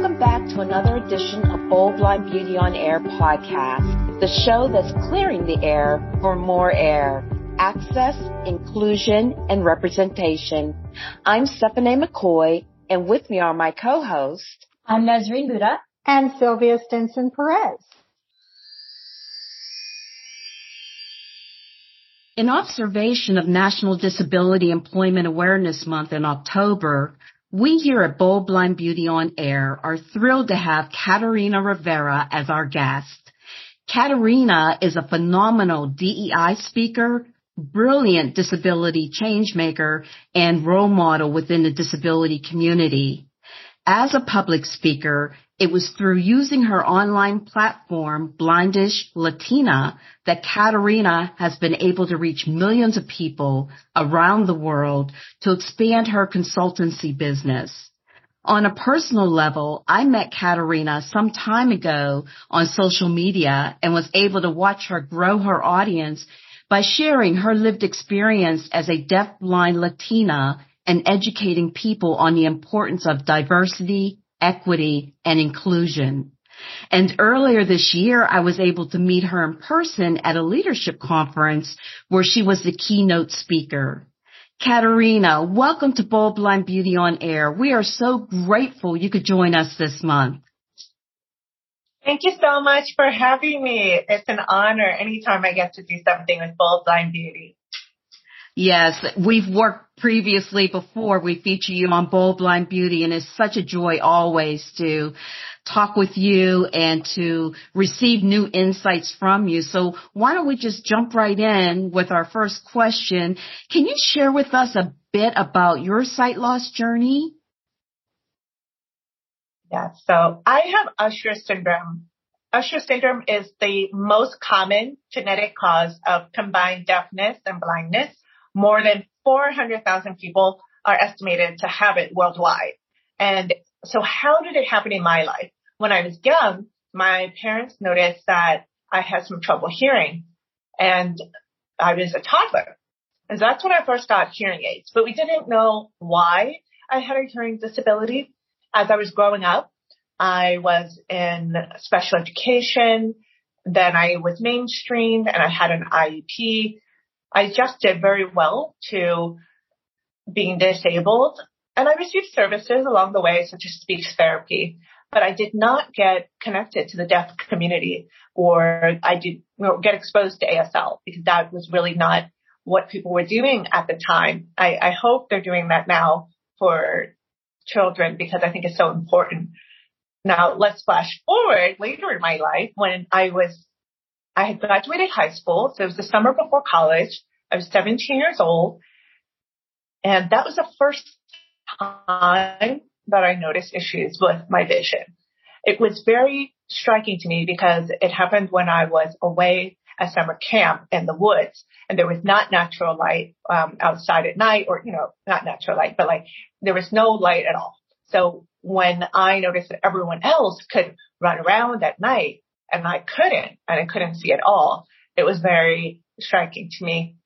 Welcome back to another edition of Bold Blind Beauty on Air podcast, the show that's clearing the air for more air, access, inclusion, and representation. I'm Stephanae McCoy, and with me are my co-hosts. I'm Nasreen Bhutta. And Sylvia Stinson Perez. In observation of National Disability Employment Awareness Month in October, we here at Bold Blind Beauty on Air are thrilled to have Catarina Rivera as our guest. Catarina is a phenomenal DEI speaker, brilliant disability change maker, and role model within the disability community. As a public speaker, it was through using her online platform, Blindish Latina, that Catarina has been able to reach millions of people around the world to expand her consultancy business. On a personal level, I met Catarina some time ago on social media and was able to watch her grow her audience by sharing her lived experience as a deaf-blind Latina and educating people on the importance of diversity, equity, and inclusion. And earlier this year, I was able to meet her in person at a leadership conference where she was the keynote speaker. Catarina, welcome to Bold Blind Beauty on Air. We are so grateful you could join us this month. Thank you so much for having me. It's an honor anytime I get to do something with Bold Blind Beauty. Yes, we've worked previously before. We feature you on Bold Blind Beauty and it's such a joy always to talk with you and to receive new insights from you. So why don't we just jump right in with our first question? Can you share with us a bit about your sight loss journey? Yeah, so I have Usher syndrome. Usher syndrome is the most common genetic cause of combined deafness and blindness. More than 400,000 people are estimated to have it worldwide. And so how did it happen in my life? When I was young, my parents noticed that I had some trouble hearing and I was a toddler. And that's when I first got hearing aids, but we didn't know why I had a hearing disability. As I was growing up, I was in special education. Then I was mainstreamed and I had an IEP. I adjusted very well to being disabled and I received services along the way, such as speech therapy, but I did not get connected to the deaf community or I did know, get exposed to ASL because that was really not what people were doing at the time. I, I hope they're doing that now for children because I think it's so important. Now let's flash forward later in my life when I was I had graduated high school, so it was the summer before college. I was 17 years old, and that was the first time that I noticed issues with my vision. It was very striking to me because it happened when I was away at summer camp in the woods and there was not natural light um, outside at night or, you know, not natural light, but like there was no light at all. So when I noticed that everyone else could run around at night, and I couldn't, and I couldn't see at all. It was very striking to me.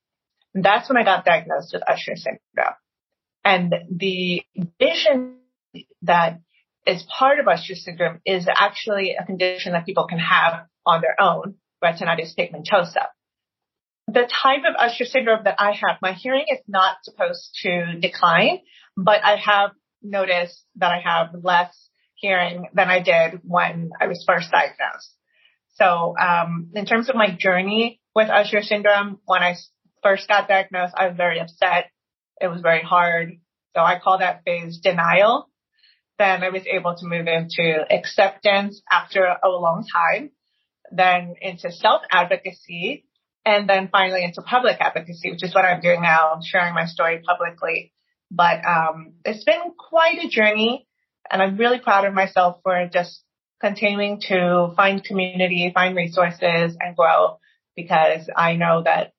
And that's when I got diagnosed with Usher syndrome. And the vision that is part of Usher syndrome is actually a condition that people can have on their own, retinitis pigmentosa. The type of Usher syndrome that I have, my hearing is not supposed to decline, but I have noticed that I have less hearing than I did when I was first diagnosed. So um, in terms of my journey with Usher syndrome, when I first got diagnosed, I was very upset. It was very hard. So I call that phase denial. Then I was able to move into acceptance after a long time, then into self advocacy, and then finally into public advocacy, which is what I'm doing now, sharing my story publicly. But um, it's been quite a journey, and I'm really proud of myself for just continuing to find community, find resources and grow because I know that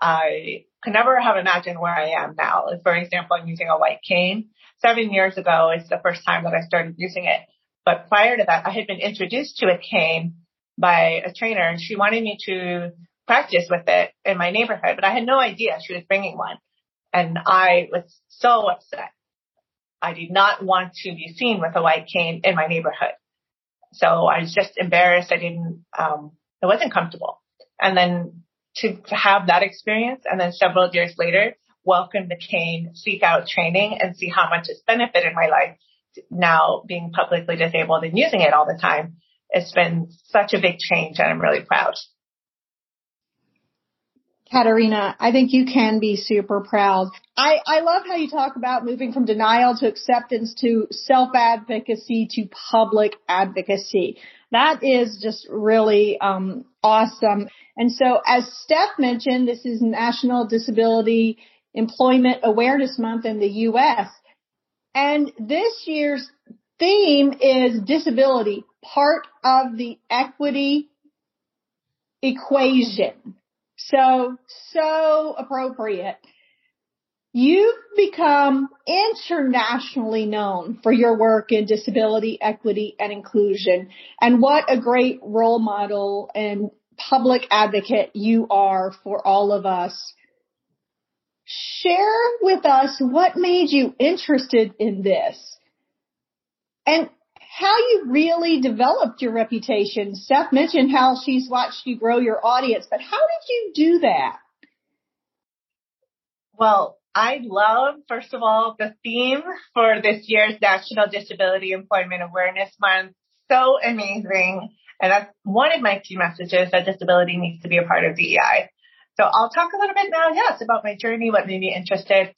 I could never have imagined where I am now. For example, I'm using a white cane. Seven years ago is the first time that I started using it. But prior to that, I had been introduced to a cane by a trainer and she wanted me to practice with it in my neighborhood, but I had no idea she was bringing one. And I was so upset. I did not want to be seen with a white cane in my neighborhood. So I was just embarrassed. I didn't, um, it wasn't comfortable. And then to, to have that experience and then several years later, welcome the cane, seek out training and see how much it's benefited my life now being publicly disabled and using it all the time. It's been such a big change and I'm really proud. Catarina, I think you can be super proud. I, I love how you talk about moving from denial to acceptance to self-advocacy to public advocacy. That is just really um, awesome. And so as Steph mentioned, this is National Disability Employment Awareness Month in the U.S. And this year's theme is disability, part of the equity equation. So, so appropriate. You've become internationally known for your work in disability equity and inclusion. And what a great role model and public advocate you are for all of us. Share with us what made you interested in this and how you really developed your reputation. Steph mentioned how she's watched you grow your audience, but how did you do that? Well, I love, first of all, the theme for this year's National Disability Employment Awareness Month. So amazing. And that's one of my key messages that disability needs to be a part of DEI. So I'll talk a little bit now, yes, about my journey, what made me interested.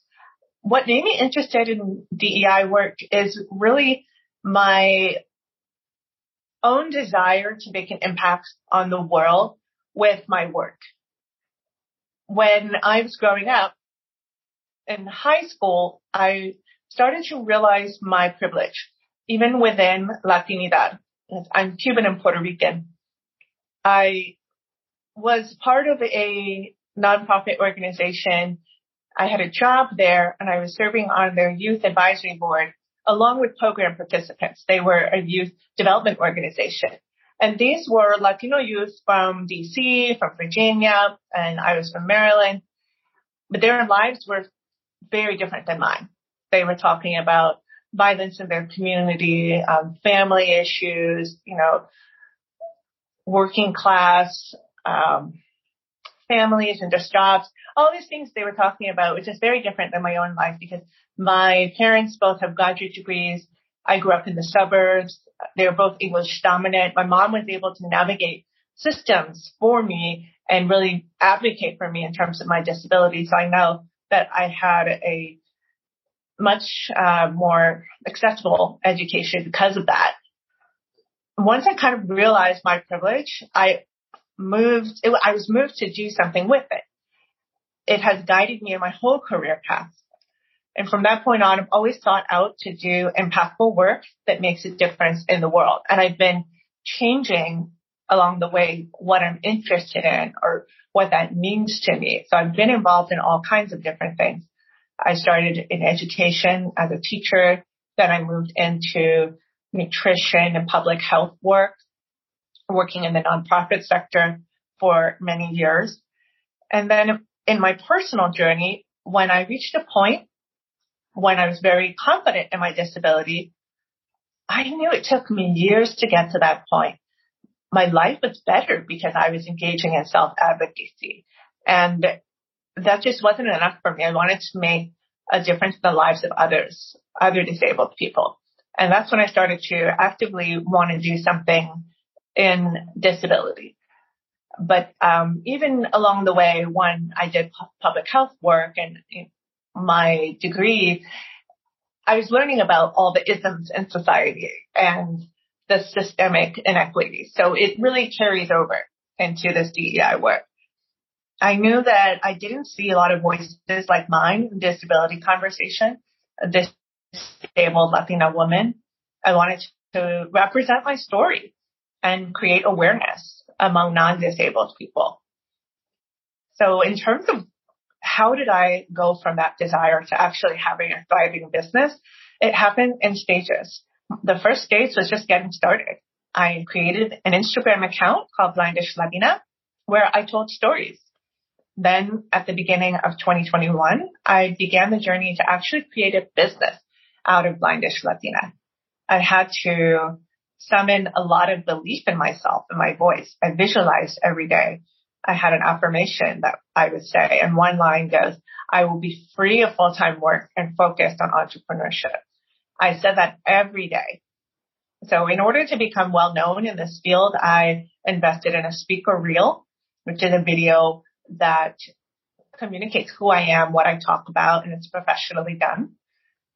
What made me interested in DEI work is really my own desire to make an impact on the world with my work. When I was growing up in high school, I started to realize my privilege, even within Latinidad. I'm Cuban and Puerto Rican. I was part of a nonprofit organization. I had a job there and I was serving on their youth advisory board along with program participants. They were a youth development organization. And these were Latino youth from DC, from Virginia, and I was from Maryland. But their lives were very different than mine. They were talking about violence in their community, um, family issues, you know, working class, um, families and just jobs, all these things they were talking about, which is very different than my own life because my parents both have graduate degrees. I grew up in the suburbs. They were both English dominant. My mom was able to navigate systems for me and really advocate for me in terms of my disability. So I know that I had a much uh, more accessible education because of that. Once I kind of realized my privilege, I moved, it, I was moved to do something with it. It has guided me in my whole career path. And from that point on, I've always sought out to do impactful work that makes a difference in the world. And I've been changing along the way what I'm interested in or what that means to me. So I've been involved in all kinds of different things. I started in education as a teacher. Then I moved into nutrition and public health work, working in the nonprofit sector for many years. And then in my personal journey, when I reached a point when I was very confident in my disability, I knew it took me years to get to that point. My life was better because I was engaging in self advocacy and that just wasn't enough for me. I wanted to make a difference in the lives of others, other disabled people. And that's when I started to actively want to do something in disability. But um, even along the way, when I did public health work and my degree, I was learning about all the isms in society and the systemic inequities. So it really carries over into this DEI work. I knew that I didn't see a lot of voices like mine in disability conversation, this disabled Latina woman. I wanted to represent my story and create awareness among non-disabled people. So in terms of how did I go from that desire to actually having a thriving business? It happened in stages. The first stage was just getting started. I created an Instagram account called Blindish Latina where I told stories. Then at the beginning of 2021, I began the journey to actually create a business out of Blindish Latina. I had to summon a lot of belief in myself and my voice. I visualized every day. I had an affirmation that I would say, and one line goes, I will be free of full-time work and focused on entrepreneurship. I said that every day. So in order to become well known in this field, I invested in a speaker reel, which is a video that communicates who I am, what I talk about, and it's professionally done.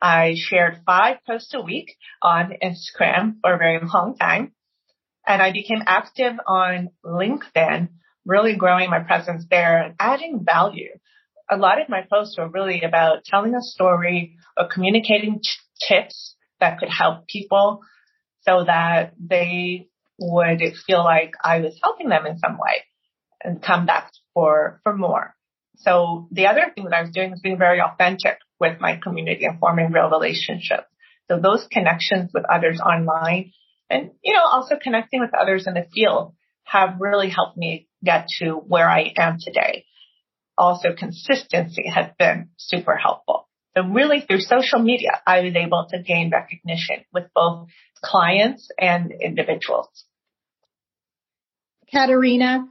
I shared five posts a week on Instagram for a very long time. And I became active on LinkedIn, really growing my presence there and adding value. A lot of my posts were really about telling a story or communicating t- tips that could help people so that they would feel like I was helping them in some way and come back for, for more. So the other thing that I was doing was being very authentic with my community and forming real relationships. So those connections with others online and, you know, also connecting with others in the field have really helped me get to where I am today. Also consistency has been super helpful. So really through social media, I was able to gain recognition with both clients and individuals. Catarina,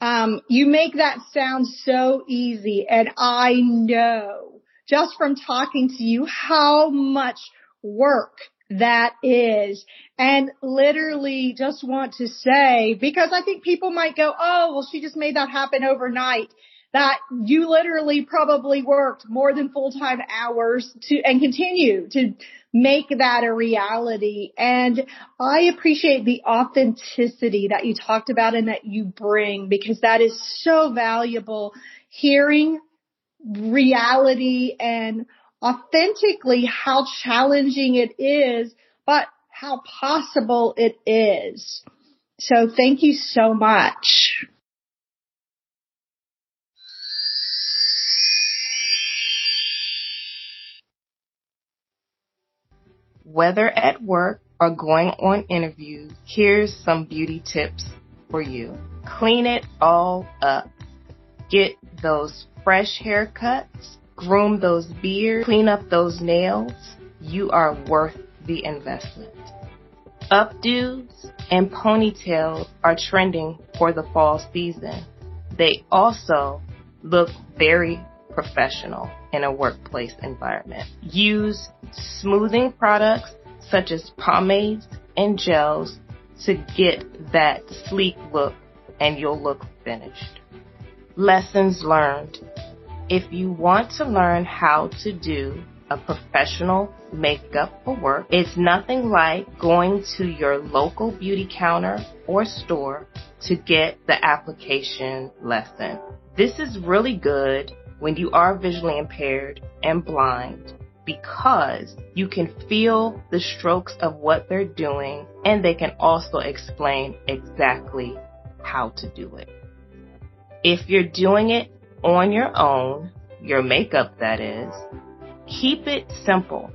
um, you make that sound so easy and I know just from talking to you how much work that is. And literally just want to say, because I think people might go, oh, well, she just made that happen overnight that you literally probably worked more than full-time hours to and continue to make that a reality. And I appreciate the authenticity that you talked about and that you bring because that is so valuable hearing reality and authentically how challenging it is, but how possible it is. So thank you so much. Whether at work or going on interviews, here's some beauty tips for you. Clean it all up. Get those fresh haircuts, groom those beards, clean up those nails. You are worth the investment. Updos and ponytails are trending for the fall season. They also look very professional in a workplace environment. Use smoothing products such as pomades and gels to get that sleek look and you'll look finished. Lessons learned. If you want to learn how to do a professional makeup for work, it's nothing like going to your local beauty counter or store to get the application lesson. This is really good when you are visually impaired and blind because you can feel the strokes of what they're doing and they can also explain exactly how to do it. If you're doing it on your own, your makeup that is, keep it simple.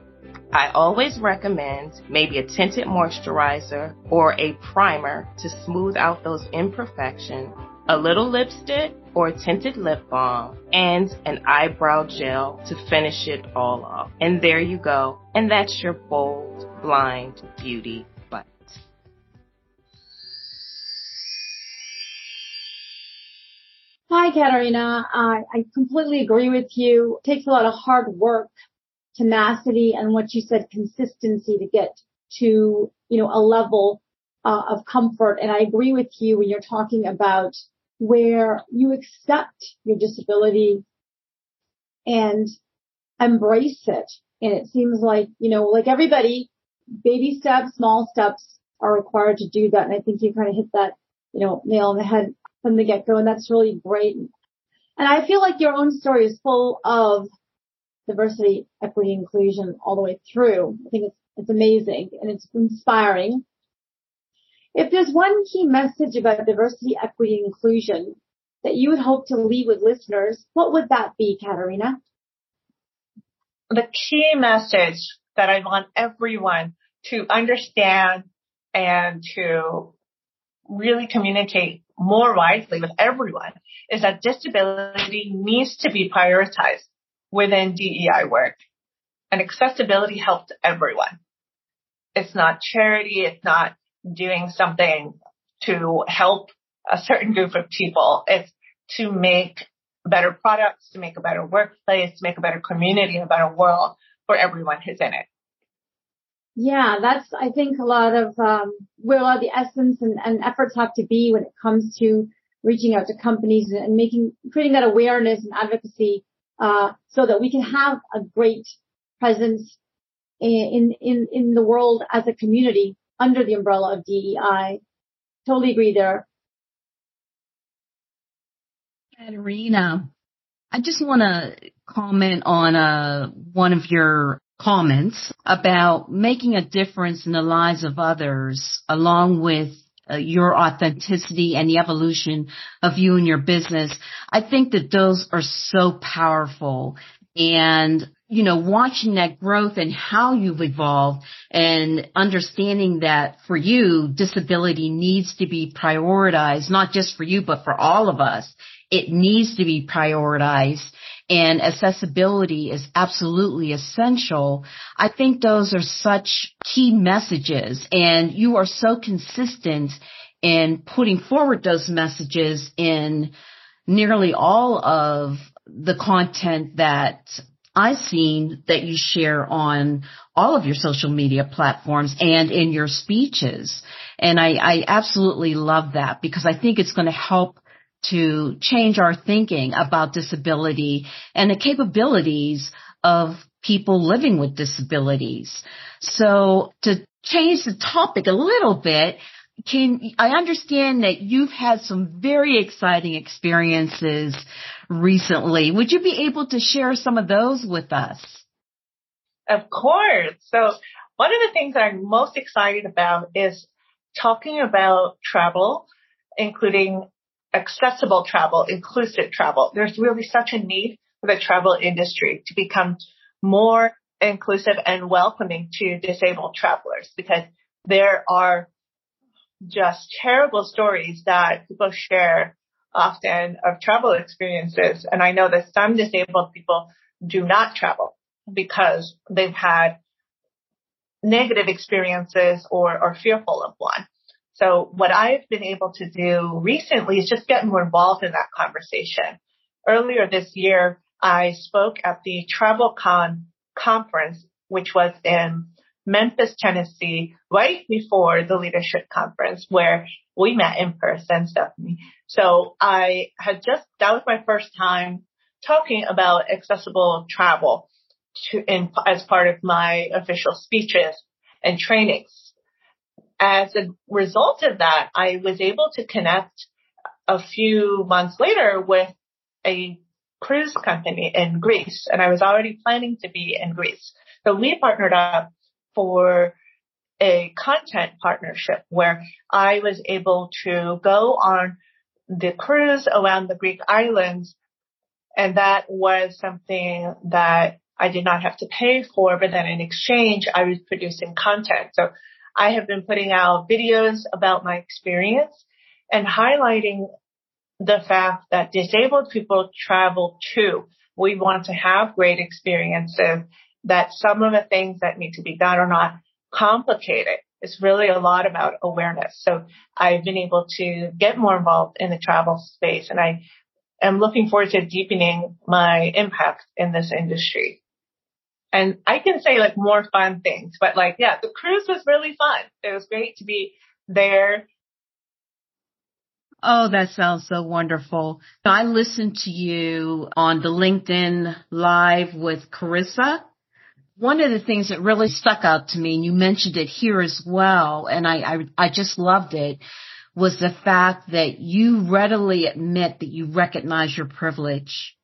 I always recommend maybe a tinted moisturizer or a primer to smooth out those imperfections a little lipstick or tinted lip balm, and an eyebrow gel to finish it all off. And there you go. And that's your bold, blind beauty Hi, Catarina. Uh, I completely agree with you. It takes a lot of hard work, tenacity, and what you said, consistency to get to, you know, a level uh, of comfort. And I agree with you when you're talking about where you accept your disability and embrace it. And it seems like, you know, like everybody, baby steps, small steps are required to do that. And I think you kind of hit that, you know, nail on the head from the get go. And that's really great. And I feel like your own story is full of diversity, equity, inclusion all the way through. I think it's, it's amazing and it's inspiring. If there's one key message about diversity, equity, inclusion that you would hope to leave with listeners, what would that be, Catarina? The key message that I want everyone to understand and to really communicate more widely with everyone is that disability needs to be prioritized within DEI work. and accessibility helps everyone. It's not charity. It's not doing something to help a certain group of people. It's to make better products, to make a better workplace, to make a better community, a better world for everyone who's in it. Yeah, that's, I think a lot of, um, where a lot of the essence and, and efforts have to be when it comes to reaching out to companies and making, creating that awareness and advocacy, uh, so that we can have a great presence in, in, in the world as a community under the umbrella of DEI. Totally agree there. Catarina, I just want to comment on uh, one of your comments about making a difference in the lives of others along with uh, your authenticity and the evolution of you and your business. I think that those are so powerful and you know, watching that growth and how you've evolved and understanding that for you, disability needs to be prioritized, not just for you, but for all of us. It needs to be prioritized and accessibility is absolutely essential. I think those are such key messages and you are so consistent in putting forward those messages in nearly all of the content that I've seen that you share on all of your social media platforms and in your speeches. And I, I absolutely love that because I think it's going to help to change our thinking about disability and the capabilities of people living with disabilities. So to change the topic a little bit, can I understand that you've had some very exciting experiences recently. Would you be able to share some of those with us? Of course. So one of the things I'm most excited about is talking about travel, including accessible travel, inclusive travel. There's really such a need for the travel industry to become more inclusive and welcoming to disabled travelers because there are just terrible stories that people share often of travel experiences. And I know that some disabled people do not travel because they've had negative experiences or are fearful of one. So what I've been able to do recently is just get more involved in that conversation. Earlier this year, I spoke at the TravelCon conference, which was in Memphis, Tennessee, right before the leadership conference where we met in person, Stephanae. So I had just, that was my first time talking about accessible travel to, in, as part of my official speeches and trainings. As a result of that, I was able to connect a few months later with a cruise company in Greece and I was already planning to be in Greece. So we partnered up for a content partnership where I was able to go on the cruise around the Greek islands. And that was something that I did not have to pay for, but then in exchange, I was producing content. So I have been putting out videos about my experience and highlighting the fact that disabled people travel too. We want to have great experiences that some of the things that need to be done are not complicated. It's really a lot about awareness. So I've been able to get more involved in the travel space and I am looking forward to deepening my impact in this industry. And I can say like more fun things, but like, yeah, the cruise was really fun. It was great to be there. Oh, that sounds so wonderful. I listened to you on the LinkedIn live with Carissa one of the things that really stuck out to me, and you mentioned it here as well, and I, I, I just loved it, was the fact that you readily admit that you recognize your privilege.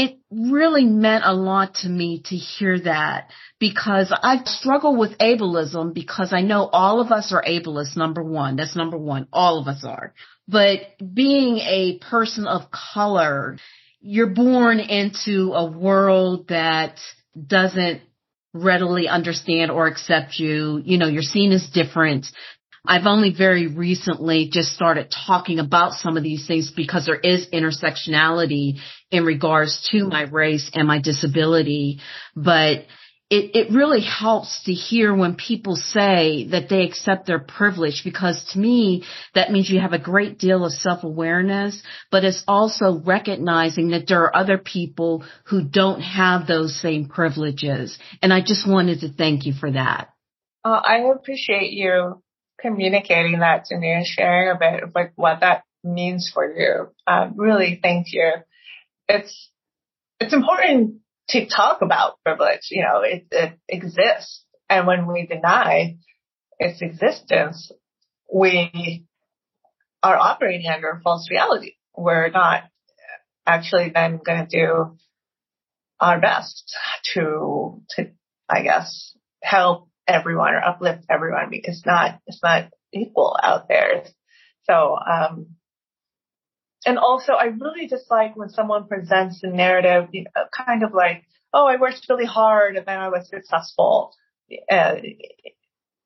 It really meant a lot to me to hear that because I struggle with ableism because I know all of us are ableist, number one. That's number one. All of us are. But being a person of color, you're born into a world that doesn't readily understand or accept you. You know, you're seen as different. I've only very recently just started talking about some of these things because there is intersectionality in regards to my race and my disability. But it, it really helps to hear when people say that they accept their privilege because to me, that means you have a great deal of self-awareness, but it's also recognizing that there are other people who don't have those same privileges. And I just wanted to thank you for that. Uh, I appreciate you communicating that to me and sharing a bit of like what that means for you. Um, really, thank you. It's, it's important to talk about privilege. You know, it, it exists. And when we deny its existence, we are operating under a false reality. We're not actually then going to do our best to, to, I guess, help everyone or uplift everyone because it's not, it's not equal out there. So, um, and also I really dislike when someone presents the narrative, you know, kind of like, oh, I worked really hard and then I was successful. Uh,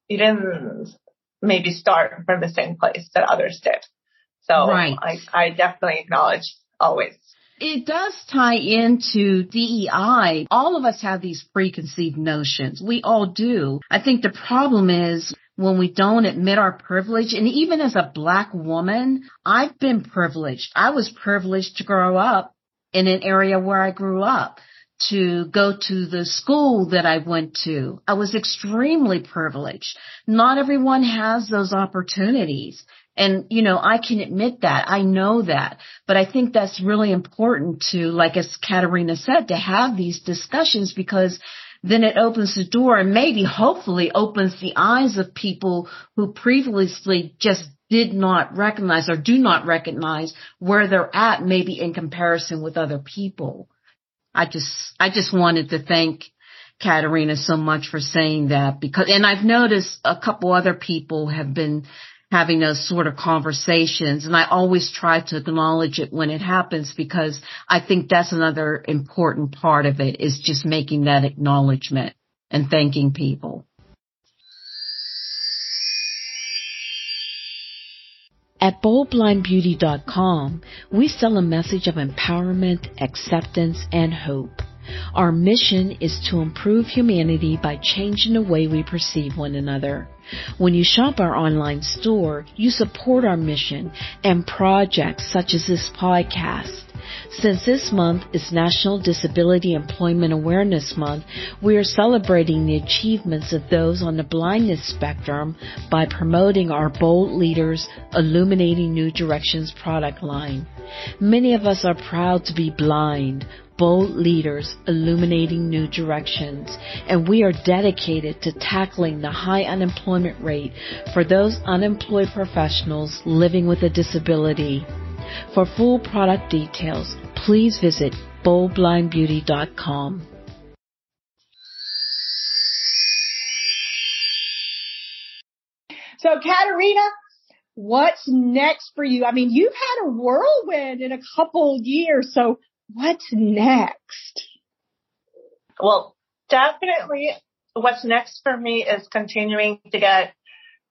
you didn't maybe start from the same place that others did. So right. I, I definitely acknowledge always. It does tie into DEI. All of us have these preconceived notions. We all do. I think the problem is when we don't admit our privilege. And even as a black woman, I've been privileged. I was privileged to grow up in an area where I grew up to go to the school that I went to. I was extremely privileged. Not everyone has those opportunities. And, you know, I can admit that. I know that. But I think that's really important to, like as Catarina said, to have these discussions because then it opens the door and maybe hopefully opens the eyes of people who previously just did not recognize or do not recognize where they're at maybe in comparison with other people. I just, I just wanted to thank Catarina so much for saying that because, and I've noticed a couple other people have been having those sort of conversations. And I always try to acknowledge it when it happens because I think that's another important part of it is just making that acknowledgement and thanking people. At boldblindbeauty.com, we sell a message of empowerment, acceptance, and hope. Our mission is to improve humanity by changing the way we perceive one another. When you shop our online store, you support our mission and projects such as this podcast. Since this month is National Disability Employment Awareness Month, we are celebrating the achievements of those on the blindness spectrum by promoting our Bold Leaders Illuminating New Directions product line. Many of us are proud to be blind, bold leaders illuminating new directions, and we are dedicated to tackling the high unemployment rate for those unemployed professionals living with a disability. For full product details, please visit boldblindbeauty.com. So, Catarina, what's next for you? I mean, you've had a whirlwind in a couple years, so what's next? Well, definitely what's next for me is continuing to get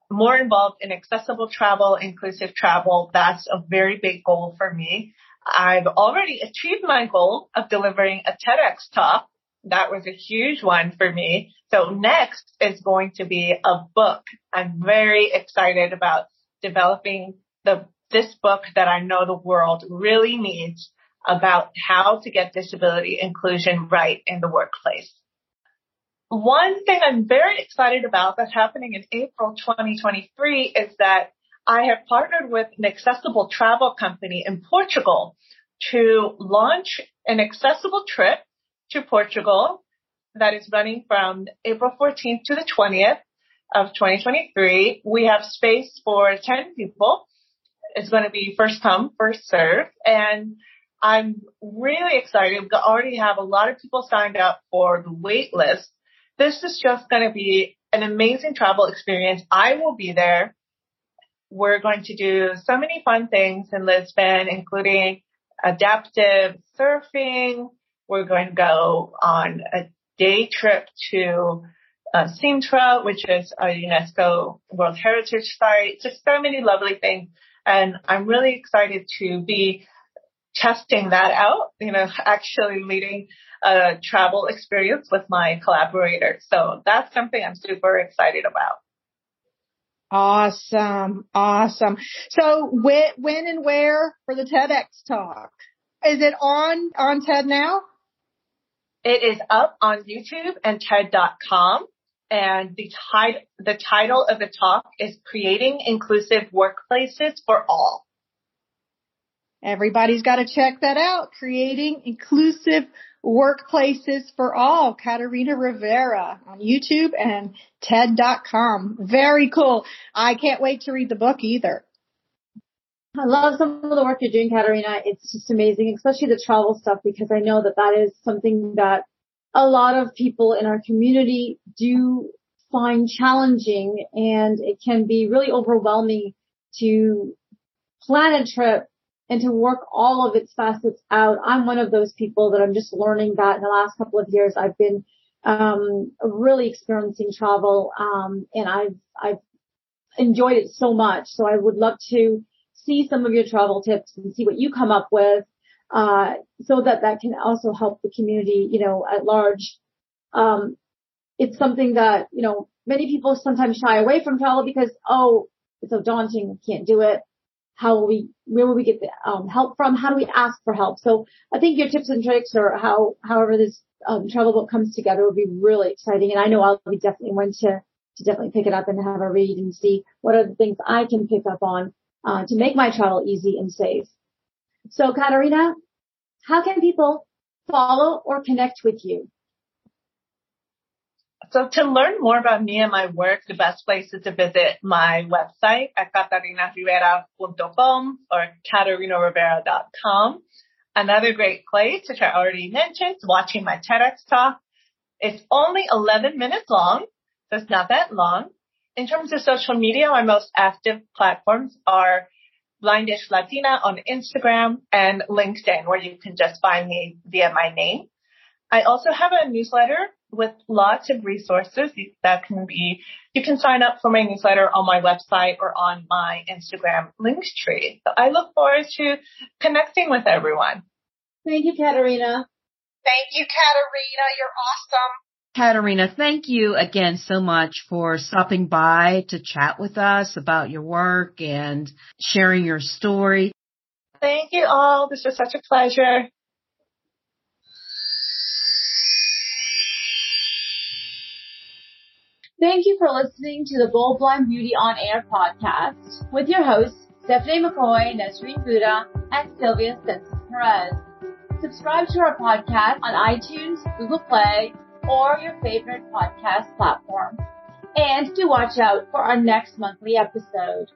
more involved in accessible travel, inclusive travel. That's a very big goal for me. I've already achieved my goal of delivering a TEDx talk. That was a huge one for me. So next is going to be a book. I'm very excited about developing the, this book that I know the world really needs about how to get disability inclusion right in the workplace. One thing I'm very excited about that's happening in April 2023 is that I have partnered with an accessible travel company in Portugal to launch an accessible trip to Portugal that is running from April 14th to the 20th of 2023. We have space for 10 people. It's going to be first come, first serve. And I'm really excited. We already have a lot of people signed up for the wait list. This is just going to be an amazing travel experience. I will be there. We're going to do so many fun things in Lisbon, including adaptive surfing. We're going to go on a day trip to uh, Sintra, which is a UNESCO World Heritage Site. Just so many lovely things. And I'm really excited to be testing that out, you know, actually leading a travel experience with my collaborators. So that's something I'm super excited about. Awesome. Awesome. So when, when and where for the TEDx talk? Is it on, on TED now? It is up on YouTube and TED.com. And the, tit- the title of the talk is Creating Inclusive Workplaces for All. Everybody's got to check that out. Creating Inclusive Workplaces for All, Catarina Rivera on YouTube and TED.com. Very cool. I can't wait to read the book either. I love some of the work you're doing, Catarina. It's just amazing, especially the travel stuff, because I know that that is something that a lot of people in our community do find challenging and it can be really overwhelming to plan a trip and to work all of its facets out. I'm one of those people that I'm just learning that in the last couple of years I've been um, really experiencing travel um, and I've I've enjoyed it so much. So I would love to see some of your travel tips and see what you come up with uh, so that that can also help the community, you know, at large. Um, it's something that, you know, many people sometimes shy away from travel because, oh, it's so daunting, can't do it how will we, where will we get the um, help from? How do we ask for help? So I think your tips and tricks or how, however this um, travel book comes together will be really exciting. And I know I'll be definitely one to, to definitely pick it up and have a read and see what are the things I can pick up on uh, to make my travel easy and safe. So Catarina, how can people follow or connect with you? So to learn more about me and my work, the best place is to visit my website at catarinarivera.com or catarinarivera.com. Another great place, which I already mentioned, is watching my TEDx talk. It's only 11 minutes long, so it's not that long. In terms of social media, my most active platforms are Blindish Latina on Instagram and LinkedIn, where you can just find me via my name. I also have a newsletter with lots of resources that can be, you can sign up for my newsletter on my website or on my Instagram links tree. So I look forward to connecting with everyone. Thank you, Catarina. Thank you, Catarina. You're awesome. Catarina, thank you again so much for stopping by to chat with us about your work and sharing your story. Thank you all. This was such a pleasure. Thank you for listening to the Bold Blind Beauty on Air podcast with your hosts, Stephanae McCoy, Nasreen Bhutta, and Sylvia Stinson Perez. Subscribe to our podcast on iTunes, Google Play, or your favorite podcast platform. And do watch out for our next monthly episode.